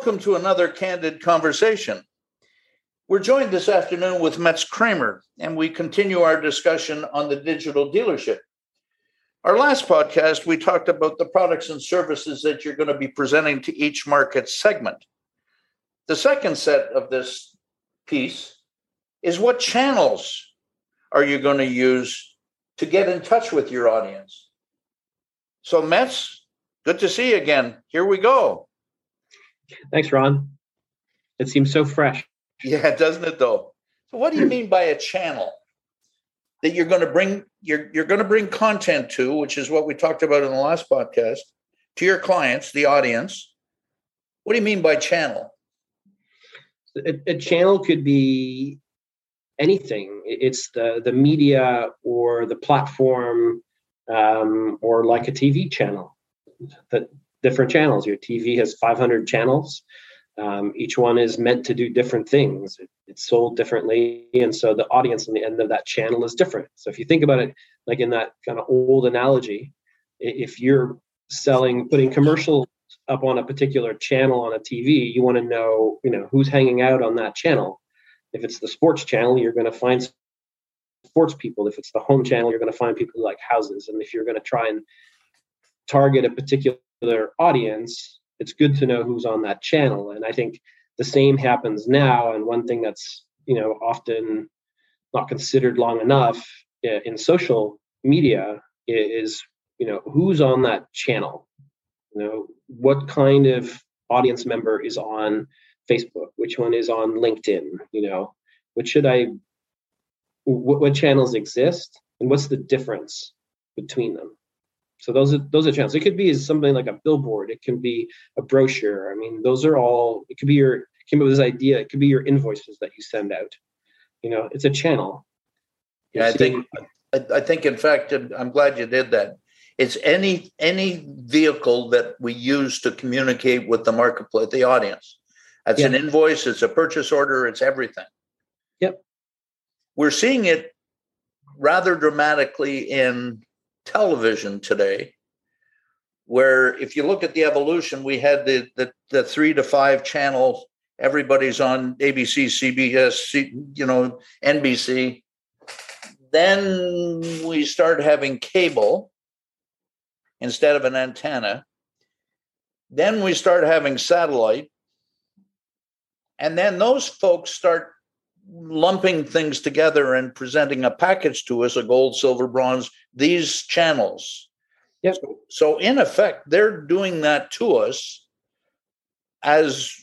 Welcome to another candid conversation. We're joined this afternoon with Metz Kramer, and we continue our discussion on the digital dealership. Our last podcast, we talked about the products and services that you're going to be presenting to each market segment. The second set of this piece is what channels are you going to use to get in touch with your audience? So, Metz, good to see you again. Here we go. Thanks, Ron. It seems so fresh. Yeah, doesn't it though? So what do you mean by a channel that you're going to bring you're you're going to bring content to, which is what we talked about in the last podcast, to your clients, the audience? What do you mean by channel? A, a channel could be anything. It's the the media or the platform um, or like a TV channel. The different channels. Your TV has 500 channels. Um, each one is meant to do different things. It, it's sold differently, and so the audience on the end of that channel is different. So if you think about it, like in that kind of old analogy, if you're selling, putting commercials up on a particular channel on a TV, you want to know, you know, who's hanging out on that channel. If it's the sports channel, you're going to find sports people. If it's the home channel, you're going to find people who like houses. And if you're going to try and target a particular audience, it's good to know who's on that channel. And I think the same happens now. And one thing that's you know often not considered long enough eh, in social media is you know who's on that channel. You know what kind of audience member is on Facebook, which one is on LinkedIn. You know what should I what, what channels exist and what's the difference between them so those are those are channels. It could be something like a billboard. It can be a brochure. I mean, those are all. It could be your came up with this idea. It could be your invoices that you send out. You know, it's a channel. Yeah, I think I think in fact, I'm glad you did that. It's any any vehicle that we use to communicate with the marketplace, the audience. That's yeah. an invoice. It's a purchase order. It's everything. Yep. We're seeing it rather dramatically in television today where if you look at the evolution we had the the, the three to five channels. Everybody's on abc cbs you know nbc then we start having cable instead of an antenna. Then we start having satellite. And then those folks start lumping things together and presenting a package to us a gold silver bronze these channels yep. so, so in effect they're doing that to us as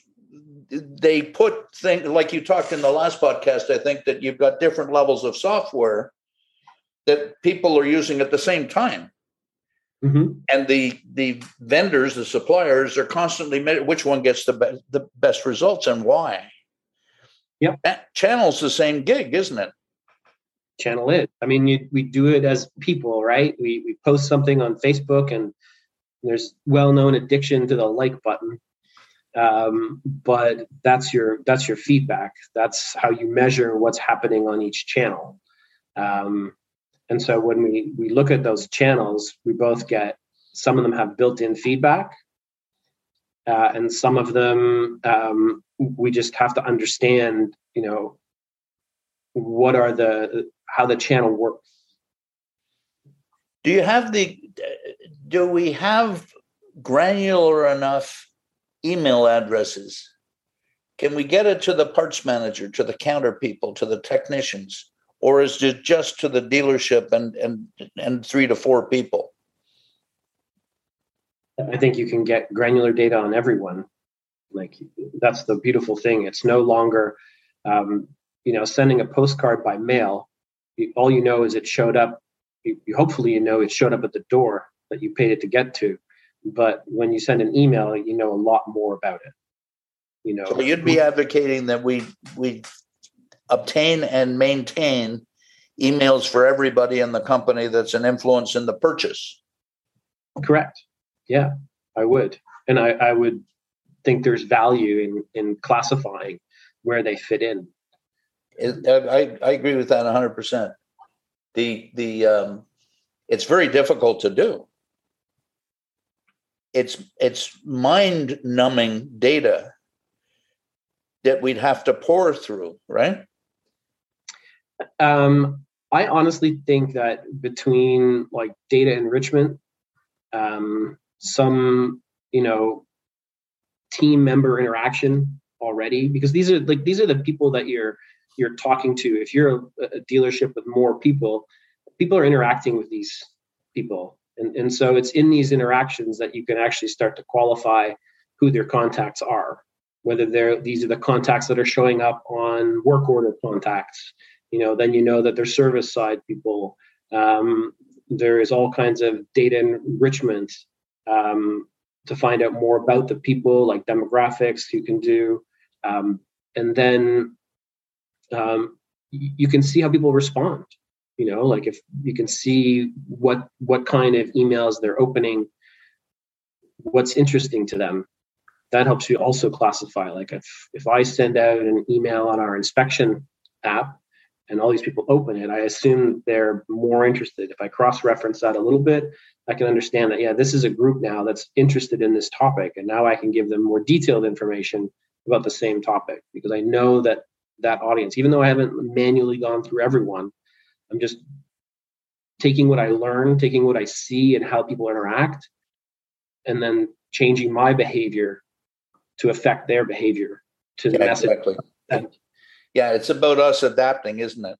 they put things like you talked in the last podcast i think that you've got different levels of software that people are using at the same time mm-hmm. and the the vendors the suppliers are constantly which one gets the, be- the best results and why Yep. That channel's the same gig, isn't it? Channel it. I mean, you, we do it as people, right? We, we post something on Facebook and there's well-known addiction to the like button. Um, but that's your that's your feedback. That's how you measure what's happening on each channel. Um, and so when we we look at those channels, we both get some of them have built-in feedback, uh, and some of them um, we just have to understand you know what are the how the channel works. Do you have the do we have granular enough email addresses? Can we get it to the parts manager to the counter people to the technicians? Or is it just to the dealership and and and three to four people? I think you can get granular data on everyone like that's the beautiful thing. It's no longer, um, you know, sending a postcard by mail. All you know is it showed up. You, hopefully you know it showed up at the door that you paid it to get to. But when you send an email, you know a lot more about it. You know, so you'd be advocating that we we obtain and maintain emails for everybody in the company that's an influence in the purchase. Correct. Yeah, I would, and I, I would think there's value in in classifying where they fit in. It, I I agree with that 100. percent The the um, it's very difficult to do. it's it's mind numbing data that we'd have to pour through, right? Um, I honestly think that between like data enrichment, um, some you know team member interaction already, because these are like these are the people that you're you're talking to. If you're a, a dealership with more people, people are interacting with these people, and and so it's in these interactions that you can actually start to qualify who their contacts are whether they're these are the contacts that are showing up on work order contacts. You know then you know that they're service side people um, there is all kinds of data enrichment um, to find out more about the people like demographics you can do. Um, and then um, you can see how people respond you know like if you can see what what kind of emails they're opening what's interesting to them. That helps you also classify like if if i send out an email on our inspection app and all these people open it i assume they're more interested if i cross reference that a little bit i can understand that yeah this is a group now that's interested in this topic and now i can give them more detailed information about the same topic because i know that that audience even though i haven't manually gone through everyone i'm just taking what i learn taking what i see and how people interact and then changing my behavior to affect their behavior to the yeah, message. Exactly. Yeah, it's about us adapting, isn't it?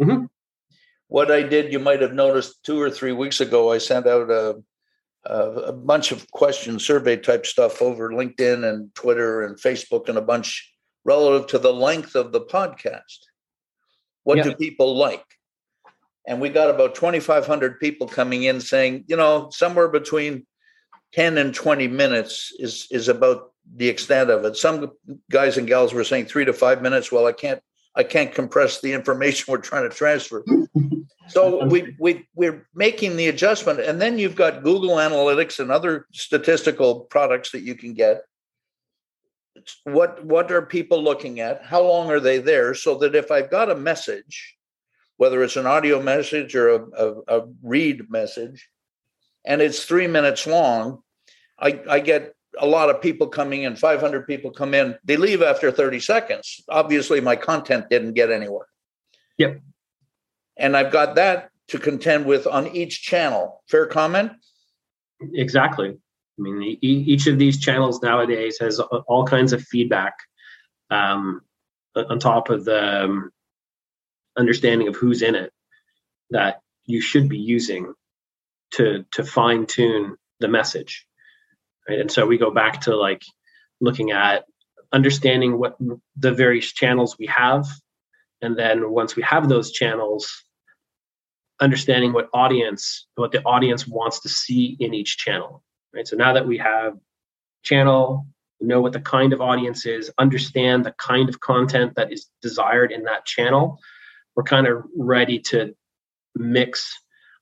Mm-hmm. What I did, you might have noticed two or three weeks ago, I sent out a, a, a bunch of question survey type stuff over LinkedIn and Twitter and Facebook and a bunch relative to the length of the podcast. What do people like? And we got about 2,500 people coming in saying, you know, somewhere between 10 and 20 minutes is is about the extent of it. Some guys and gals were saying three to five minutes. Well, I can't I can't compress the information we're trying to transfer. So we we we're making the adjustment, and then you've got Google Analytics and other statistical products that you can get. What what are people looking at? How long are they there? So that if I've got a message, whether it's an audio message or a, a, a read message, and it's three minutes long, I, I get a lot of people coming in 500 people come in they leave after 30 seconds. Obviously my content didn't get anywhere. Yep. And i've got that to contend with on each channel. Fair comment? Exactly. I mean each of these channels nowadays has all kinds of feedback um, on top of the um, understanding of who's in it that you should be using to to fine tune the message right? And so we go back to like looking at understanding what the various channels we have. And then once we have those channels understanding what audience what the audience wants to see in each channel right? So now that we have channel know what the kind of audience is understand the kind of content that is desired in that channel we're kind of ready to mix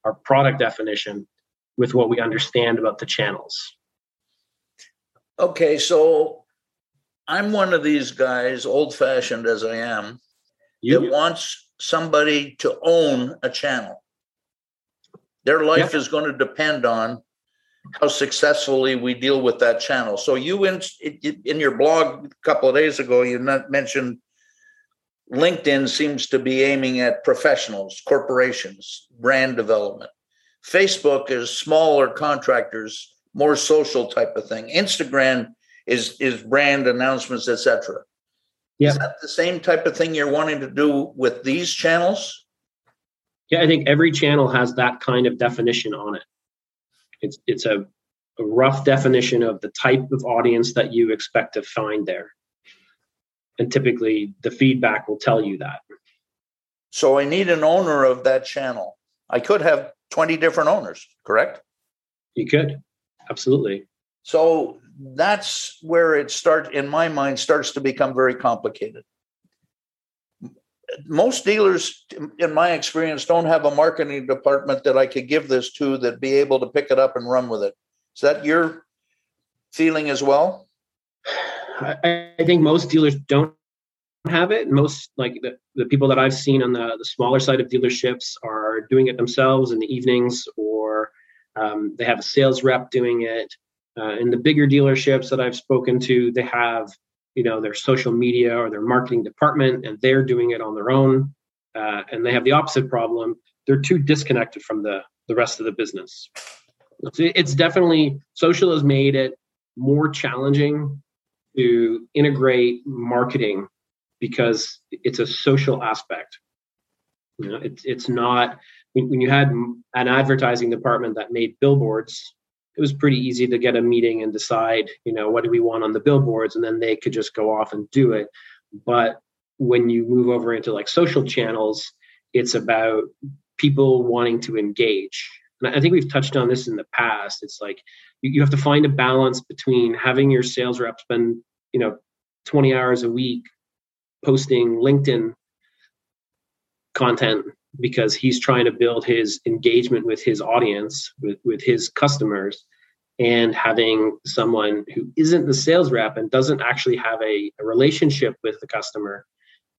our product definition with what we understand about the channels Okay, so I'm one of these guys, old fashioned as I am, you, that wants somebody to own a channel. Their life is going to depend on how successfully we deal with that channel. So you in in your blog a couple of days ago, you mentioned LinkedIn seems to be aiming at professionals, corporations, brand development. Facebook is smaller contractors more social type of thing. Instagram is is brand announcements, etc. Yeah. Is that the same type of thing you're wanting to do with these channels? Yeah, I think every channel has that kind of definition on it. It's it's a, a rough definition of the type of audience that you expect to find there. And typically the feedback will tell you that. So I need an owner of that channel. I could have 20 different owners, correct? You could absolutely. So that's where it starts, in my mind, starts to become very complicated. Most dealers, in my experience, don't have a marketing department that I could give this to that be able to pick it up and run with it. Is that your feeling as well? I, I think most dealers don't have it. Most like the, the people that I've seen on the, the smaller side of dealerships are doing it themselves in the evenings or um, they have a sales rep doing it. Uh, in the bigger dealerships that I've spoken to, they have you know their social media or their marketing department, and they're doing it on their own. Uh, and they have the opposite problem; they're too disconnected from the the rest of the business. It's definitely social has made it more challenging to integrate marketing because it's a social aspect. You know, it's it's not when, when you had an advertising department that made billboards, it was pretty easy to get a meeting and decide, you know, what do we want on the billboards, and then they could just go off and do it. But when you move over into like social channels, it's about people wanting to engage. And I think we've touched on this in the past. It's like you, you have to find a balance between having your sales rep spend, you know, 20 hours a week posting LinkedIn content because he's trying to build his engagement with his audience, with, with his customers, and having someone who isn't the sales rep and doesn't actually have a, a relationship with the customer,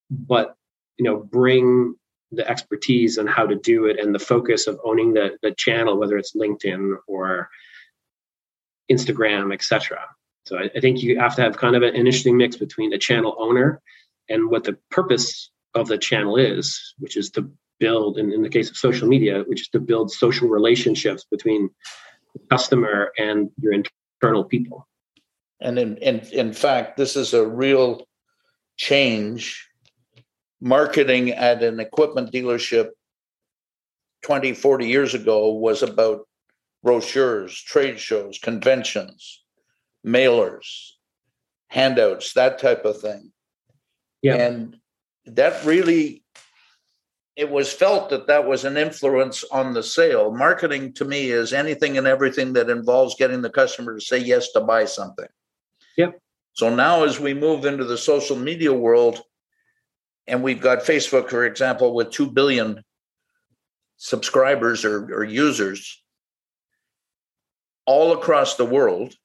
but you know, bring the expertise on how to do it and the focus of owning the, the channel, whether it's LinkedIn or Instagram, etc. So I, I, think you have to have kind of an interesting mix between the channel owner and what the purpose of the channel is, which is to build, in, in the case of social media, which is to build social relationships between the customer and your internal people. And in, in, in fact, this is a real change. Marketing at an equipment dealership 20, 40 years ago was about brochures, trade shows, conventions, mailers, handouts, that type of thing. Yeah. And that really, it was felt that that was an influence on the sale. Marketing to me is anything and everything that involves getting the customer to say yes to buy something. Yep. So now, as we move into the social media world, and we've got Facebook, for example, with 2 billion subscribers or, or users all across the world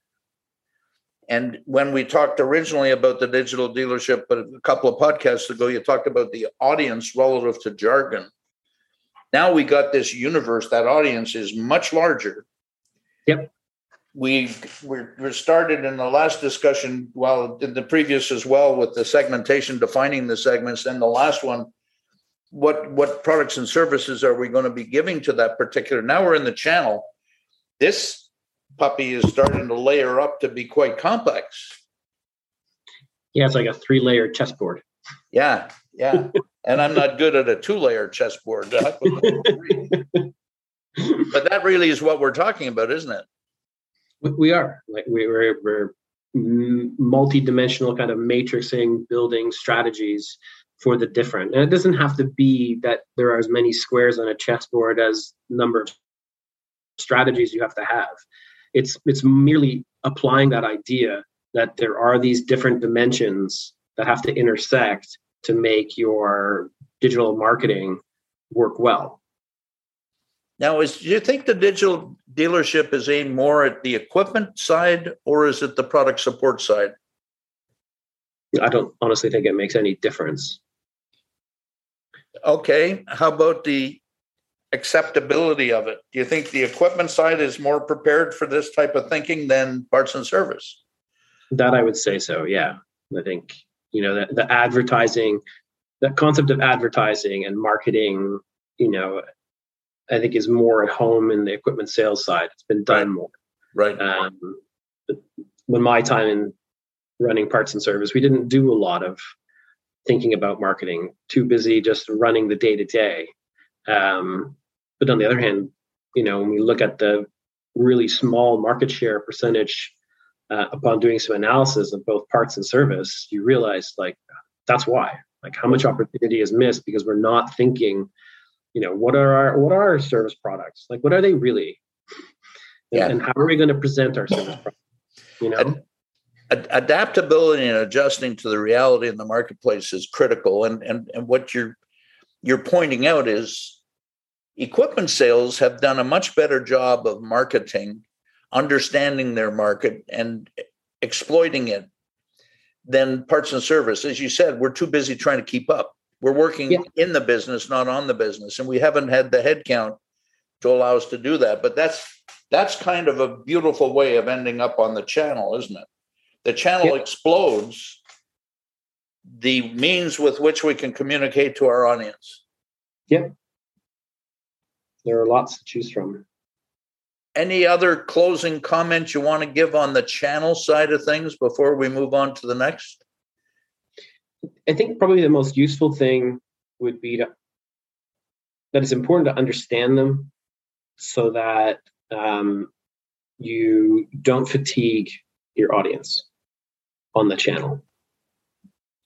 and when we talked originally about the digital dealership, but a couple of podcasts ago, you talked about the audience relative to jargon. Now we got this universe. That audience is much larger. Yep. We we're, we're started in the last discussion, well, in the previous as well, with the segmentation, defining the segments. and the last one, what what products and services are we going to be giving to that particular? Now we're in the channel. This puppy is starting to layer up to be quite complex. Yeah, it's like a three layer chessboard. Yeah, yeah. and I'm not good at a two layer chessboard. but that really is what we're talking about, isn't it? We are. Like we, we're, we're multi-dimensional kind of matrixing building strategies for the different and it doesn't have to be that there are as many squares on a chessboard as number of strategies you have to have it's it's merely applying that idea that there are these different dimensions that have to intersect to make your digital marketing work well. Now, is do you think the digital dealership is aimed more at the equipment side or is it the product support side? I don't honestly think it makes any difference. Okay. How about the acceptability of it? Do you think the equipment side is more prepared for this type of thinking than parts and service? That I would say so. Yeah, I think you know the, the advertising, the concept of advertising and marketing. You know, I think is more at home in the equipment sales side. It's been done more. Right. Um, when my time in running parts and service, we didn't do a lot of thinking about marketing. Too busy just running the day to day. But on the other hand, you know, when we look at the really small market share percentage uh, upon doing some analysis of both parts and service, you realize like that's why. Like how much opportunity is missed because we're not thinking, you know, what are our what are our service products? Like what are they really? And, yeah. and how are we going to present our service products? You know. Ad- adaptability and adjusting to the reality in the marketplace is critical and and and what you're you're pointing out is equipment sales have done a much better job of marketing, understanding their market, and exploiting it than parts and service. As you said, we're too busy trying to keep up. We're working yeah. in the business, not on the business, and we haven't had the headcount to allow us to do that. But that's that's kind of a beautiful way of ending up on the channel, isn't it? The channel yep. explodes the means with which we can communicate to our audience. Yep. There are lots to choose from. Any other closing comments you want to give on the channel side of things before we move on to the next? I think probably the most useful thing would be to that it's important to understand them so that um, you don't fatigue your audience on the channel.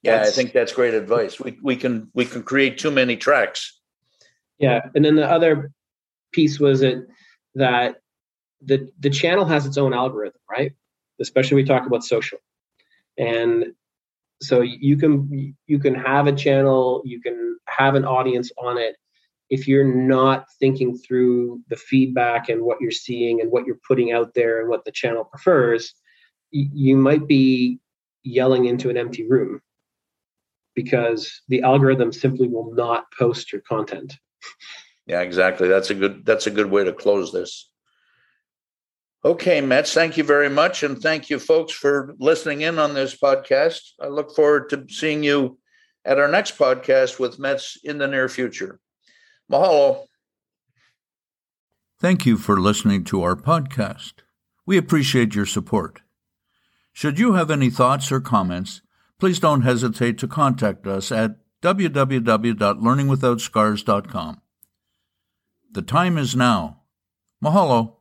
Yeah, that's, I think that's great advice. We we can we can create too many tracks. Yeah, and then the other piece was it that the the channel has its own algorithm, right? Especially we talk about social, and so you can you can have a channel, you can have an audience on it. If you're not thinking through the feedback and what you're seeing and what you're putting out there and what the channel prefers, you might be yelling into an empty room because the algorithm simply will not post your content. Yeah, exactly. That's a good that's a good way to close this. Okay, Mets, thank you very much. And thank you, folks, for listening in on this podcast. I look forward to seeing you at our next podcast with Mets in the near future. Mahalo. Thank you for listening to our podcast. We appreciate your support. Should you have any thoughts or comments, please don't hesitate to contact us at www.learningwithoutscars.com. The time is now. Mahalo.